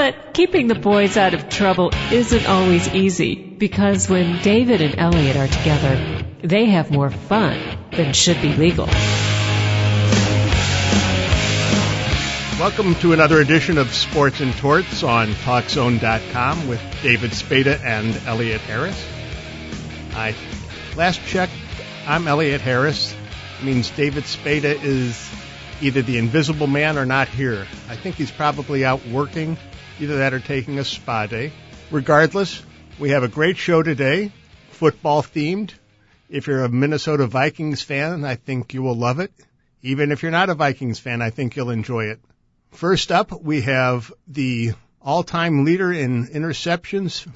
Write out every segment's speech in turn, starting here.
But keeping the boys out of trouble isn't always easy because when David and Elliot are together, they have more fun than should be legal. Welcome to another edition of Sports and Torts on TalkZone.com with David Spada and Elliot Harris. I last checked, I'm Elliot Harris. It means David Spada is either the invisible man or not here. I think he's probably out working, either that or taking a spa day. Regardless, we have a great show today, football themed. If you're a Minnesota Vikings fan, I think you will love it. Even if you're not a Vikings fan, I think you'll enjoy it. First up, we have the all-time leader in interceptions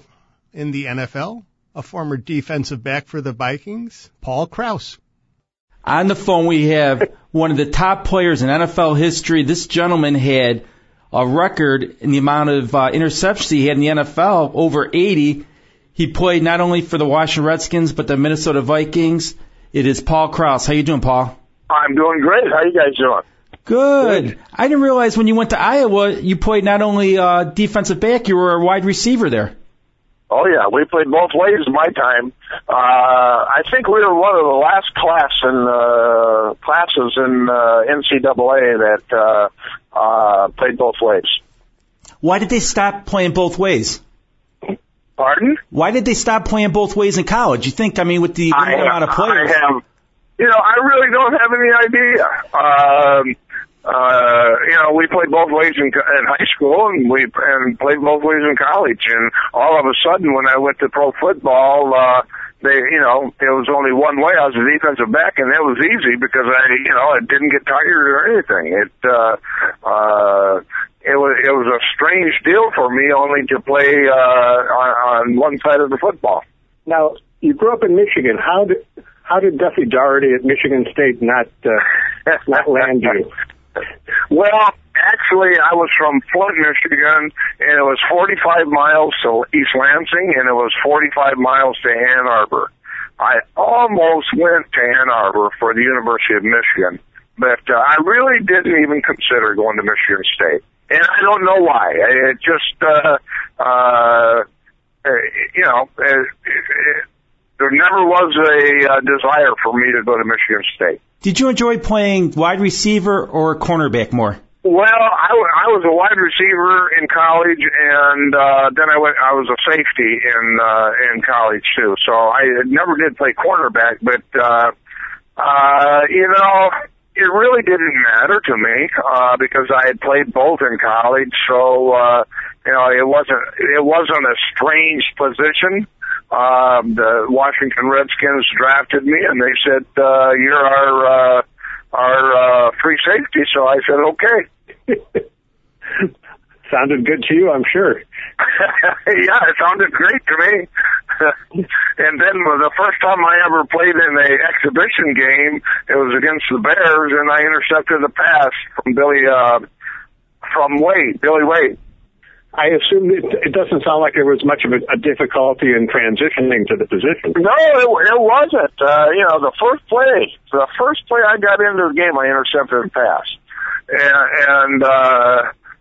in the NFL, a former defensive back for the Vikings, Paul Krause. On the phone, we have one of the top players in NFL history. This gentleman had a record in the amount of uh, interceptions he had in the NFL, over 80. He played not only for the Washington Redskins, but the Minnesota Vikings. It is Paul Krause. How you doing, Paul? I'm doing great. How you guys doing? Good. Good. I didn't realize when you went to Iowa, you played not only uh, defensive back, you were a wide receiver there. Oh yeah, we played both ways in my time. Uh, I think we were one of the last class in uh, classes in uh, NCAA that uh, uh, played both ways. Why did they stop playing both ways? Pardon? Why did they stop playing both ways in college? You think? I mean, with the amount of players. I have, you know, I really don't have any idea. Um, uh, you know, we played both ways in, in high school and we and played both ways in college. And all of a sudden, when I went to pro football, uh, they, you know, it was only one way. I was a defensive back, and that was easy because I, you know, I didn't get tired or anything. It, uh, uh, it was it was a strange deal for me only to play uh, on, on one side of the football. Now, you grew up in Michigan. How did how did Duffy Daugherty at Michigan State not uh, not land you? Well, actually, I was from Flint, Michigan, and it was 45 miles to East Lansing, and it was 45 miles to Ann Arbor. I almost went to Ann Arbor for the University of Michigan, but uh, I really didn't even consider going to Michigan State. And I don't know why. It just, uh, uh, you know, it, it, there never was a uh, desire for me to go to Michigan State. Did you enjoy playing wide receiver or cornerback more? Well, I, I was a wide receiver in college, and uh, then I went. I was a safety in uh, in college too. So I never did play cornerback, but uh, uh, you know, it really didn't matter to me uh, because I had played both in college. So uh, you know, it wasn't it wasn't a strange position. Um, the Washington Redskins drafted me, and they said, uh, "You're our uh, our uh, free safety." So I said, "Okay." sounded good to you, I'm sure. yeah, it sounded great to me. and then the first time I ever played in a exhibition game, it was against the Bears, and I intercepted a pass from Billy uh, from Wade, Billy Wade. I assume it, it doesn't sound like there was much of a, a difficulty in transitioning to the position. No, it, it wasn't. Uh, you know, the first play, the first play I got into the game, I intercepted a pass, and, and uh,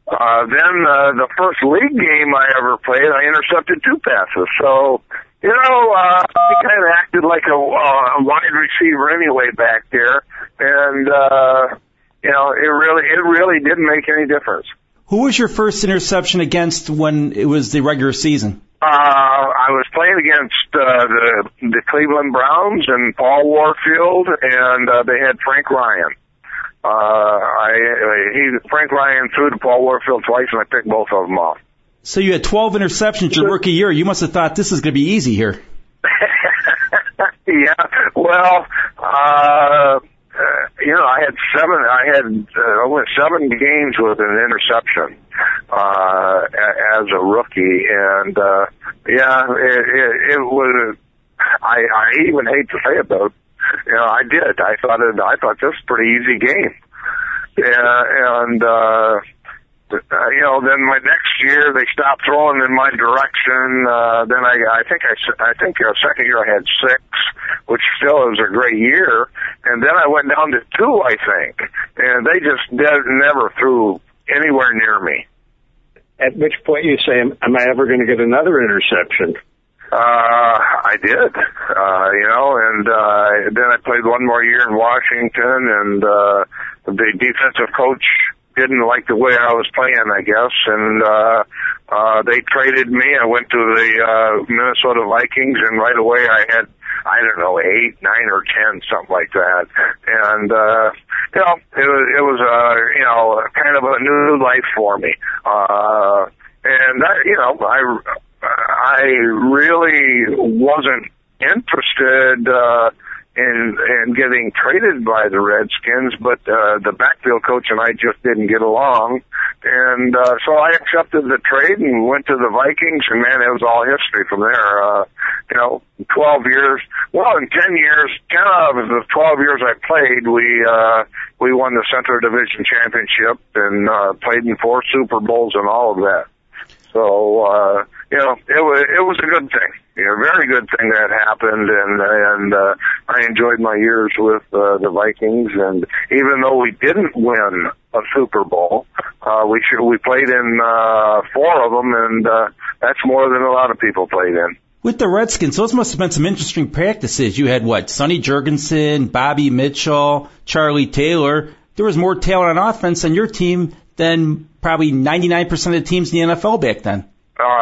uh, then uh, the first league game I ever played, I intercepted two passes. So, you know, uh, I kind of acted like a, uh, a wide receiver anyway back there, and uh, you know, it really, it really didn't make any difference. Who was your first interception against when it was the regular season? Uh, I was playing against uh, the the Cleveland Browns and Paul Warfield, and uh, they had Frank Ryan. Uh, I he Frank Ryan threw to Paul Warfield twice, and I picked both of them off. So you had 12 interceptions your rookie year. You must have thought this is going to be easy here. yeah. Well, uh, uh, you know, I had seven. I had uh, only seven games with an interception. uh, as a rookie, and uh, yeah, it, it, it was. I I even hate to say it though. You know, I did. I thought it. I thought this was a pretty easy game. Yeah, and uh, uh, you know, then my next year they stopped throwing in my direction. Uh, then I, I think I, I think uh, second year I had six, which still was a great year. And then I went down to two, I think, and they just de- never threw anywhere near me. At which point you say, "Am I ever going to get another interception?" Uh, I did, uh, you know, and, uh, then I played one more year in Washington and, uh, the defensive coach didn't like the way I was playing, I guess, and uh, uh, they traded me. I went to the uh, Minnesota Vikings, and right away I had I don't know eight, nine, or ten, something like that, and uh, you know it was it was uh, you know kind of a new life for me, uh, and I, you know I I really wasn't interested. Uh, in in getting traded by the Redskins, but uh, the backfield coach and I just didn't get along, and uh, so I accepted the trade and went to the Vikings, and man, it was all history from there. Uh, you know, 12 years. Well, in 10 years, 10 out of the 12 years I played, we uh, we won the Central Division championship and uh, played in four Super Bowls and all of that. So uh, you know, it was it was a good thing know, very good thing that happened, and and uh, I enjoyed my years with uh, the Vikings. And even though we didn't win a Super Bowl, uh, we should, we played in uh, four of them, and uh, that's more than a lot of people played in. With the Redskins, those must have been some interesting practices. You had what? Sonny Jurgensen, Bobby Mitchell, Charlie Taylor. There was more talent on offense on your team than probably 99% of the teams in the NFL back then.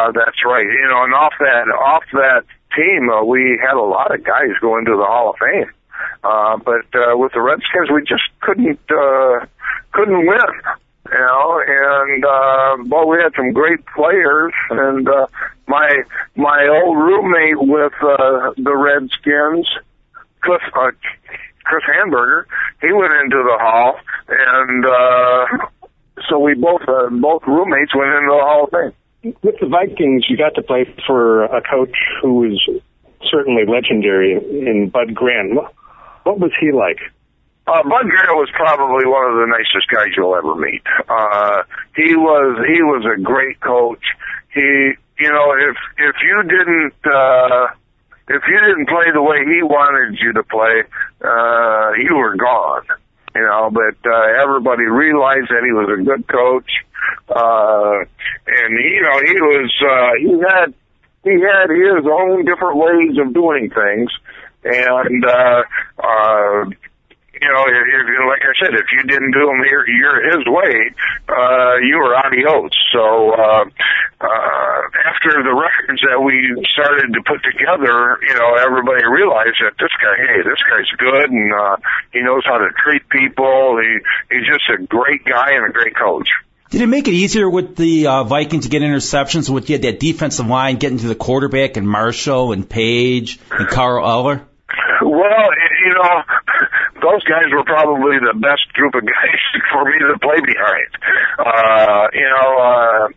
Uh, that's right. You know, and off that off that team, uh, we had a lot of guys go into the Hall of Fame. Uh, but uh, with the Redskins, we just couldn't uh, couldn't win. You know, and uh, well, we had some great players, and uh, my my old roommate with uh, the Redskins, Cliff uh, Chris Hanburger, he went into the Hall, and uh, so we both uh, both roommates went into the Hall of Fame with the Vikings, you got to play for a coach who was certainly legendary in Bud Grant. What was he like? Uh, Bud Grant was probably one of the nicest guys you'll ever meet. Uh, he was, he was a great coach. He, you know, if, if you didn't, uh, if you didn't play the way he wanted you to play, uh, you were gone. You know, but, uh, everybody realized that he was a good coach uh, and you know, he was, uh, he had, he had his own different ways of doing things. And, uh, uh, you know, if, if, like I said, if you didn't do them your, your his way, uh, you were adios. So, uh, uh, after the records that we started to put together, you know, everybody realized that this guy, hey, this guy's good and, uh, he knows how to treat people. He, he's just a great guy and a great coach. Did it make it easier with the uh, Vikings to get interceptions with you that defensive line getting to the quarterback and Marshall and Page and Carl Eller? Well, you know, those guys were probably the best group of guys for me to play behind. Uh, you know, uh,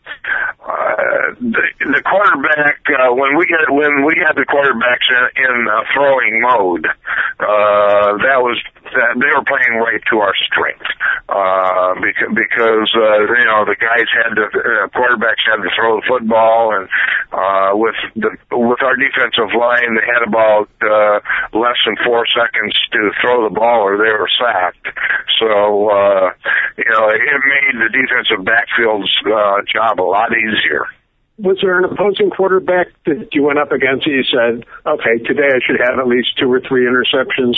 uh, the, the quarterback uh, when we had when we had the quarterbacks in, in uh, throwing mode, uh, that was that they were playing right to our strength uh, because because uh, you know the guys had to uh, quarterbacks had to throw the football, and uh, with the with our defensive line, they had about uh, less than four seconds to throw the ball, or they were sacked. So uh, you know it made the defensive backfield's uh, job a lot easier was there an opposing quarterback that you went up against and you said, okay, today I should have at least two or three interceptions?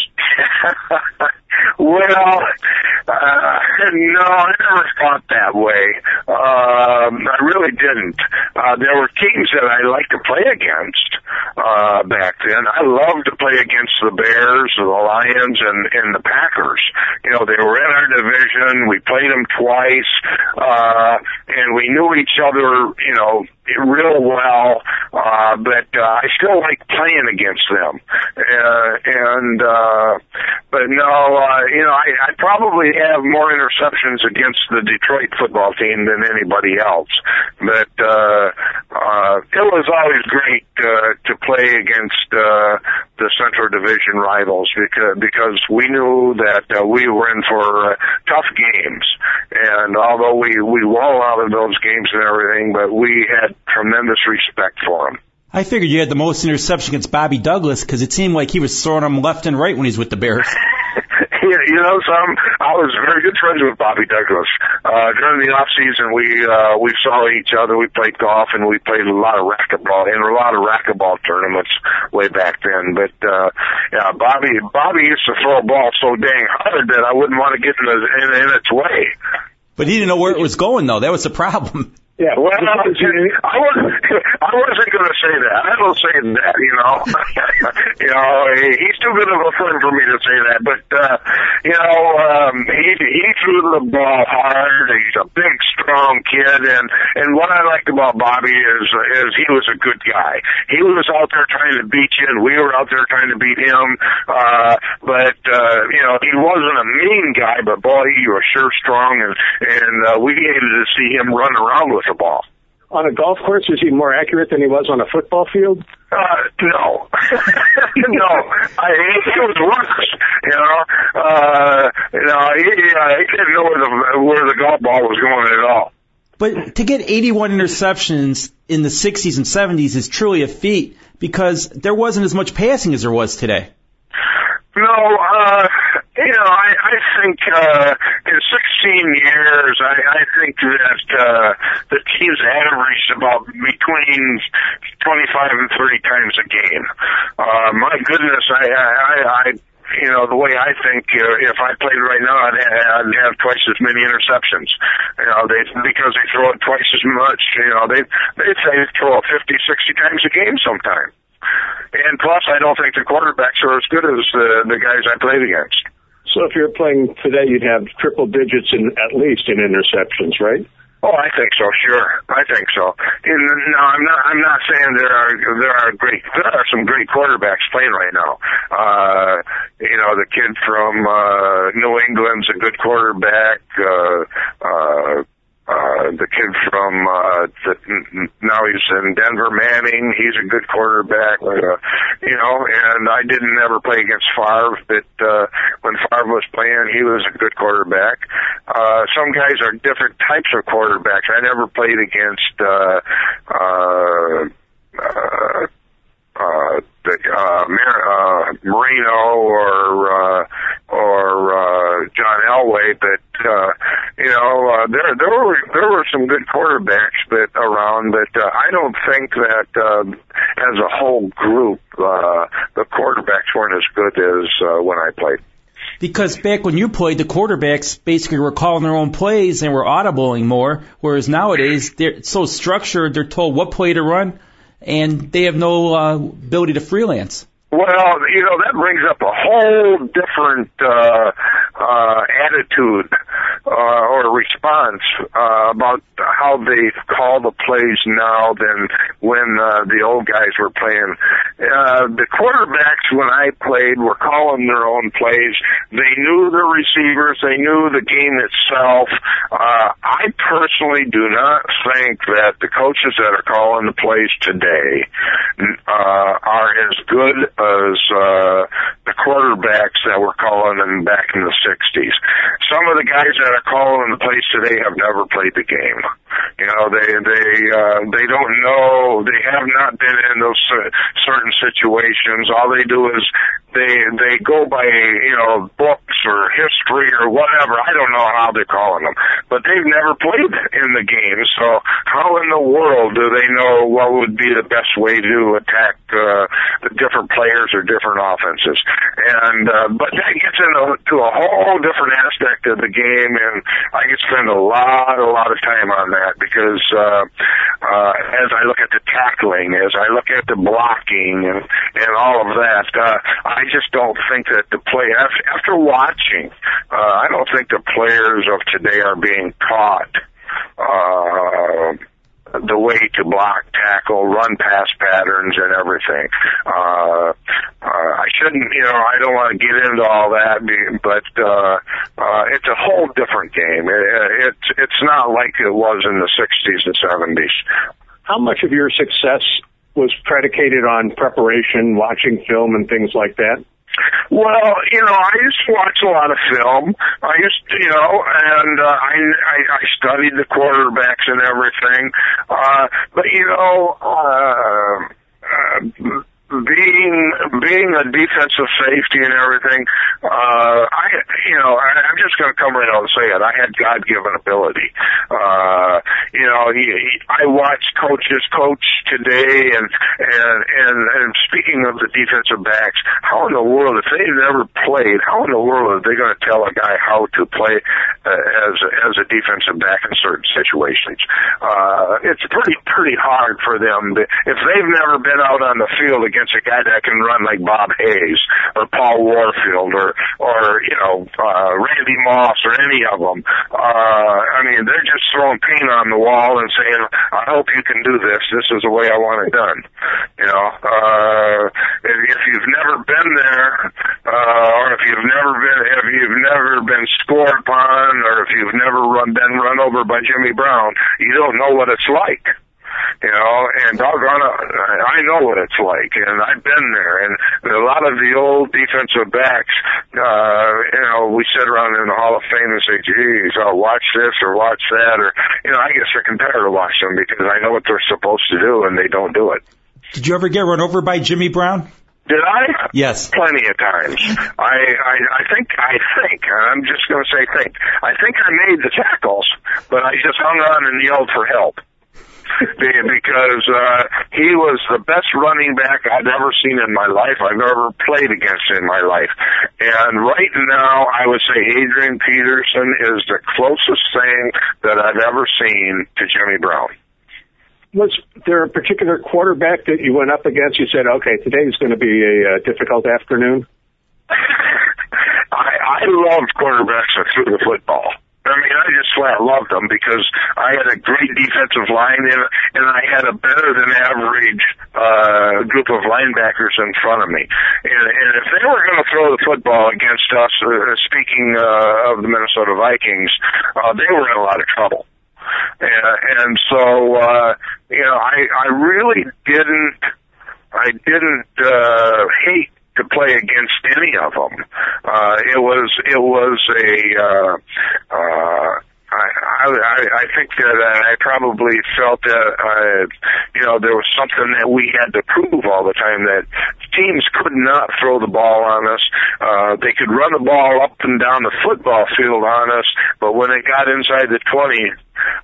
well, uh, no, I never thought that way. Um, I really didn't. Uh, there were teams that I liked to play against, uh, back then. I loved to play against the Bears, and the Lions, and and the Packers. You know, they were in our division. We played them twice, uh, and we knew each other. You know, real well, uh, but uh, I still like playing against them. Uh, and uh, but no, uh, you know, I, I probably have more interceptions against the Detroit football team than anybody else. But uh, uh, it was always great uh, to play against uh, the Central Division rivals because because we knew that uh, we were in for uh, tough games. And although we we won a lot of those games and everything, but we had tremendous respect for them. I figured you had the most interception against Bobby Douglas because it seemed like he was throwing them left and right when he's with the Bears. you know, some I was very good friends with Bobby Douglas. Uh, during the off season, we uh, we saw each other. We played golf and we played a lot of racquetball in a lot of racquetball tournaments way back then. But uh, yeah, Bobby Bobby used to throw a ball so dang hard that I wouldn't want to get in, the, in, in its way. But he didn't know where it was going though. That was the problem. Yeah, well, I wasn't, I wasn't going to say that. I don't say that, you know. you know, he's too good of a friend for me to say that. But, uh, you know, um, he, he threw the ball hard. He's a big, strong kid. And, and what I liked about Bobby is, is he was a good guy. He was out there trying to beat you and we were out there trying to beat him. Uh, but, uh, you know, he wasn't a mean guy, but boy, he was sure strong and, and, uh, we hated to see him run around with the ball. On a golf course, is he more accurate than he was on a football field? Uh, no, no. I, he was worse. You know, uh, you know, he, uh, he didn't know where the where the golf ball was going at all. But to get 81 interceptions in the 60s and 70s is truly a feat because there wasn't as much passing as there was today. No, uh, you know, I, I think uh, in 16 years, I, I think that uh, the teams averaged about between 25 and 30 times a game. Uh, my goodness, I, I, I you know, the way I think, uh, if I played right now, I'd, I'd have twice as many interceptions. You know, they because they throw it twice as much. You know, they they say throw it 50, 60 times a game sometimes. And plus, I don't think the quarterbacks are as good as uh, the guys I played against. So if you're playing today, you'd have triple digits in at least in interceptions, right? Oh, I think so. Sure, I think so. And no, I'm not. I'm not saying there are there are great there are some great quarterbacks playing right now. Uh, you know, the kid from uh, New England's a good quarterback. Uh, uh, uh, the kid from uh, the, now he's in Denver, Manning. He's a good quarterback, uh, you know. And I didn't ever play against Favre, but uh, when Favre was playing, he was a good quarterback. Uh, some guys are different types of quarterbacks. I never played against. Uh, uh, uh, uh, uh, Mar- uh, Marino or, uh, or, uh, John Elway, but, uh, you know, uh, there, there were, there were some good quarterbacks but around, but, uh, I don't think that, uh, as a whole group, uh, the quarterbacks weren't as good as, uh, when I played. Because back when you played, the quarterbacks basically were calling their own plays and were audibling more, whereas nowadays they're so structured, they're told what play to run, and they have no uh, ability to freelance. Well, you know that brings up a whole different uh, uh, attitude uh, or response uh, about how they call the plays now than when uh, the old guys were playing. Uh, the quarterbacks when I played were calling their own plays. They knew the receivers. They knew the game itself. Uh, I personally do not think that the coaches that are calling the plays today uh, are as good as uh, the quarterbacks that were calling them back in the 60s. Some of the guys that are calling the plays today have never played the game. You know, they they uh, they don't know. They have not been in those certain situations. All they do is they they go by you know books or history or whatever. I don't know how they're calling them, but they've never played in the game. So how in the world do they know what would be the best way to attack uh, the different players or different offenses. And uh, but that gets into to a whole different aspect of the game, and I could spend a lot, a lot of time on that because uh, uh, as I look at the tackling, as I look at the blocking, and and all of that, uh, I just don't think that the play after, watching, uh, I don't think the players of today are being taught. Uh, the way to block, tackle, run pass patterns, and everything. Uh, uh, I shouldn't, you know, I don't want to get into all that, but uh, uh, it's a whole different game. It, it's it's not like it was in the '60s and '70s. How much of your success was predicated on preparation, watching film, and things like that? Well, you know, I used to watch a lot of film. I used to, you know, and uh, I, I I studied the quarterbacks and everything. Uh, but you know, uh, uh, being being a defensive safety and everything, uh, I you know I, I'm just going to come right out and say it. I had God given ability. Uh, you know, he, he, I watch coaches coach today, and and and and speaking of the defensive backs, how in the world if they've never played, how in the world are they going to tell a guy how to play uh, as as a defensive back in certain situations? Uh, it's pretty pretty hard for them if they've never been out on the field against a guy that can run like Bob Hayes or Paul Warfield or or you know uh, Randy Moss or any of them. Uh, I mean, they're just throwing paint on the wall and saying, "I hope you can do this. This is the way I want it done." You know, uh, if, if you've never been there, uh, or if you've never been, if you've never been scored upon, or if you've never run been run over by Jimmy Brown, you don't know what it's like you know, and doggone it, I know what it's like, and I've been there, and a lot of the old defensive backs, uh, you know, we sit around in the Hall of Fame and say, geez, I'll watch this or watch that, or, you know, I get sick and tired of watching them because I know what they're supposed to do, and they don't do it. Did you ever get run over by Jimmy Brown? Did I? Yes. Plenty of times. I, I, I think, I think, I'm just going to say think, I think I made the tackles, but I just hung on and yelled for help because uh, he was the best running back I've ever seen in my life. I've ever played against in my life. And right now, I would say Adrian Peterson is the closest thing that I've ever seen to Jimmy Brown. Was there a particular quarterback that you went up against? You said, "Okay, today is going to be a uh, difficult afternoon." I, I loved quarterbacks that threw the football. I mean, I just flat loved them because I had a great defensive line and, and I had a better than average uh, group of linebackers in front of me. And, and if they were going to throw the football against us, uh, speaking uh, of the Minnesota Vikings, uh, they were in a lot of trouble. And, and so, uh, you know, I, I really didn't, I didn't, uh, hate to play against of them. Uh, it was it was a uh, uh, I, I I think that I probably felt that uh, you know there was something that we had to prove all the time that teams could not throw the ball on us. Uh, they could run the ball up and down the football field on us, but when it got inside the 20,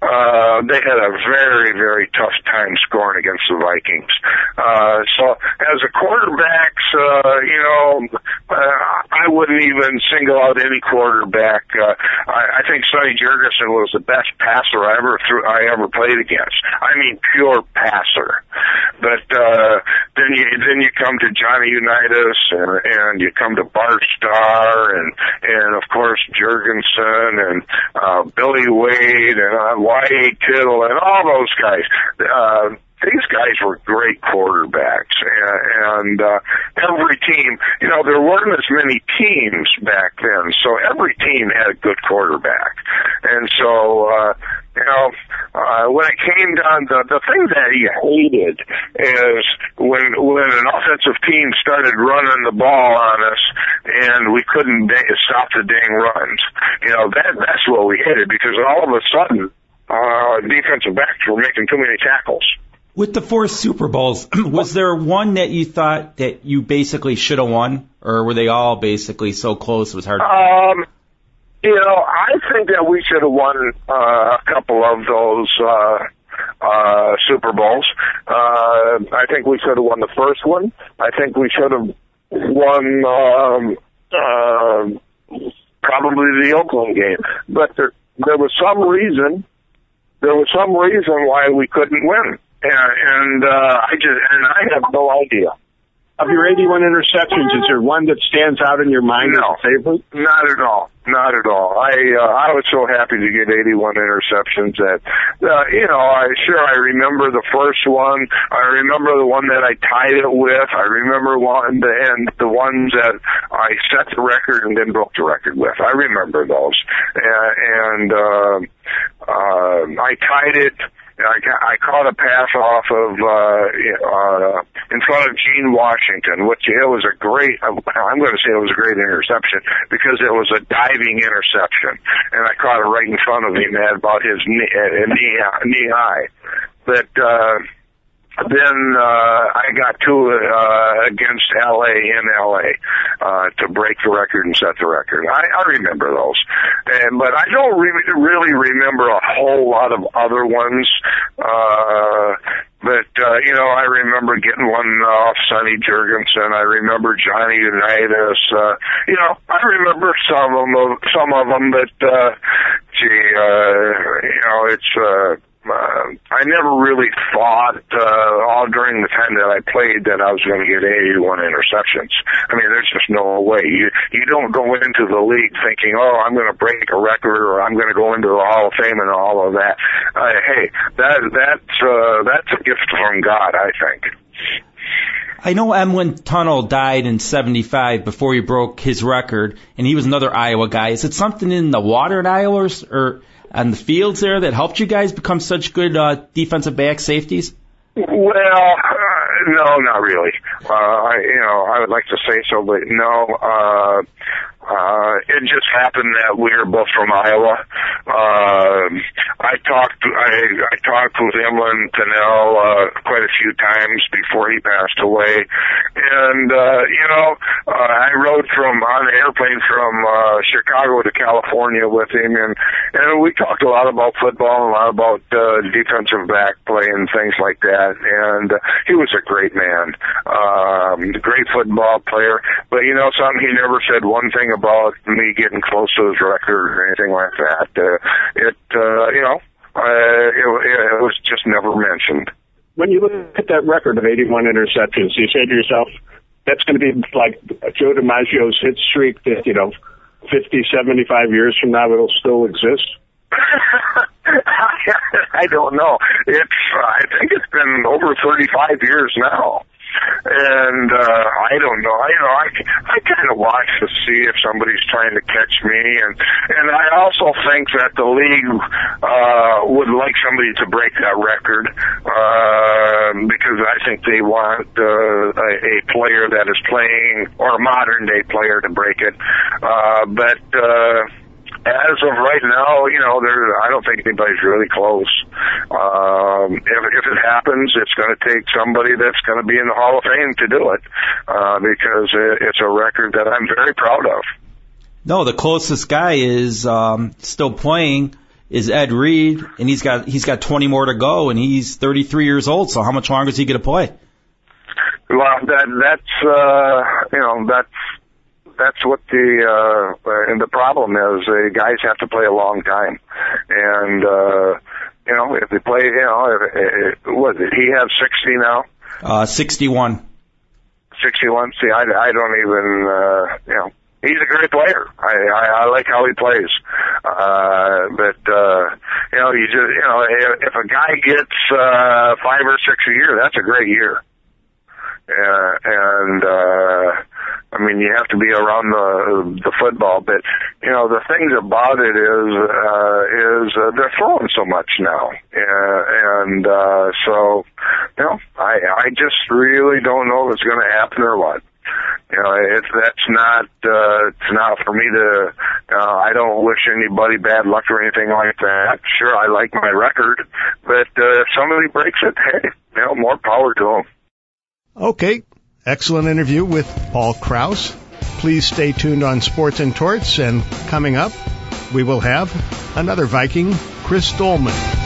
uh, they had a very, very tough time scoring against the Vikings. Uh, so as a quarterbacks, uh, you know, uh, I wouldn't even single out any quarterback. Uh, I, I think Sonny Jurgensen was the best passer I ever threw, I ever played against. I mean, pure passer. But, uh, then you, then you come to Johnny Unitas and, and you come to Bart Starr and, and of course Jurgensen and, uh, Billy Wade and uh, Y.A. Tittle and all those guys. Uh, these guys were great quarterbacks, and, uh, every team, you know, there weren't as many teams back then, so every team had a good quarterback, and so. uh you know, uh, when it came down, the the thing that he hated is when when an offensive team started running the ball on us and we couldn't da- stop the dang runs. You know, that that's what we hated because all of a sudden, uh, defensive backs were making too many tackles. With the four Super Bowls, was there one that you thought that you basically should have won, or were they all basically so close it was hard? Um, you know, I think that we should have won uh, a couple of those. Uh, uh, Super Bowls. Uh, I think we should have won the first one. I think we should have won um, uh, probably the Oakland game. But there, there was some reason. There was some reason why we couldn't win, and, and uh, I just and I have no idea. Of your 81 interceptions, is there one that stands out in your mind No. as a favorite? Not at all. Not at all. I uh, I was so happy to get 81 interceptions that uh, you know I sure I remember the first one. I remember the one that I tied it with. I remember one the, and the ones that I set the record and then broke the record with. I remember those. Uh, and uh, uh, I tied it. I, I caught a pass off of uh, uh, in front of Gene Washington, which it was a great. I'm going to say it was a great interception because it was a diving interception, and I caught it right in front of him at about his knee uh, knee, knee high. But uh, then uh, I got two uh, against LA in LA uh, to break the record and set the record. I, I remember those, and but I don't re- really remember a whole lot of other ones. Uh, but uh, you know, I remember getting one off Sonny Jurgensen. I remember Johnny Unitas. Uh, you know, I remember some of them. Some of them, but uh, gee, uh, you know, it's. Uh, uh, I never really thought uh, all during the time that I played that I was going to get 81 interceptions. I mean, there's just no way. You you don't go into the league thinking, oh, I'm going to break a record or I'm going to go into the Hall of Fame and all of that. Uh, hey, that that's uh, that's a gift from God, I think. I know Emlen Tunnell died in 75 before he broke his record, and he was another Iowa guy. Is it something in the water at Iowa or, or on the fields there that helped you guys become such good uh, defensive back safeties? Well, uh, no, not really. Uh, I, you know, I would like to say so, but no. Uh, uh, it just happened that we were both from Iowa. Uh, I talked, I, I talked with Emlen Tunnell, uh, quite a few times before he passed away. And, uh, you know, uh, I rode from, on an airplane from, uh, Chicago to California with him and, and we talked a lot about football and a lot about, uh, defensive back play and things like that. And, uh, he was a great man, um, great football player. But, you know, something he never said one thing about me getting close to his record or anything like that. Uh, it, uh, you know, uh, it, it was just never mentioned. When you look at that record of 81 interceptions, you say to yourself, that's going to be like Joe DiMaggio's hit streak that, you know, 50, 75 years from now it'll still exist? I don't know. It's I think it's been over 35 years now. And uh I don't know. I you know I I kind of watch to see if somebody's trying to catch me and and I also think that the league uh would like somebody to break that record uh because I think they want uh, a, a player that is playing or a modern day player to break it. Uh but uh as of right now, you know, there. I don't think anybody's really close. Um, if, if it happens, it's going to take somebody that's going to be in the Hall of Fame to do it, uh, because it, it's a record that I'm very proud of. No, the closest guy is um, still playing is Ed Reed, and he's got he's got 20 more to go, and he's 33 years old. So how much longer is he going to play? Well, that that's uh, you know that's that's what the uh, and the problem is. Uh, guys have to play a long time, and uh, you know if they play, you know, if, if, what did he have sixty now? Uh, 61. 61. See, I, I don't even, uh, you know, he's a great player. I, I, I like how he plays. Uh, but, uh, you know, you just, you know, if, if a guy gets, uh, five or six a year, that's a great year. Uh, and, uh, I mean, you have to be around the the football, but you know the things about it is uh, is uh, they're throwing so much now, uh, and uh, so you know I I just really don't know if it's going to happen or what. You know, it's that's not uh, it's not for me to. Uh, I don't wish anybody bad luck or anything like that. Sure, I like my record, but uh, if somebody breaks it, hey, you know, more power to them. Okay, excellent interview with Paul Krause. Please stay tuned on Sports and Torts, and coming up, we will have another Viking, Chris Doleman.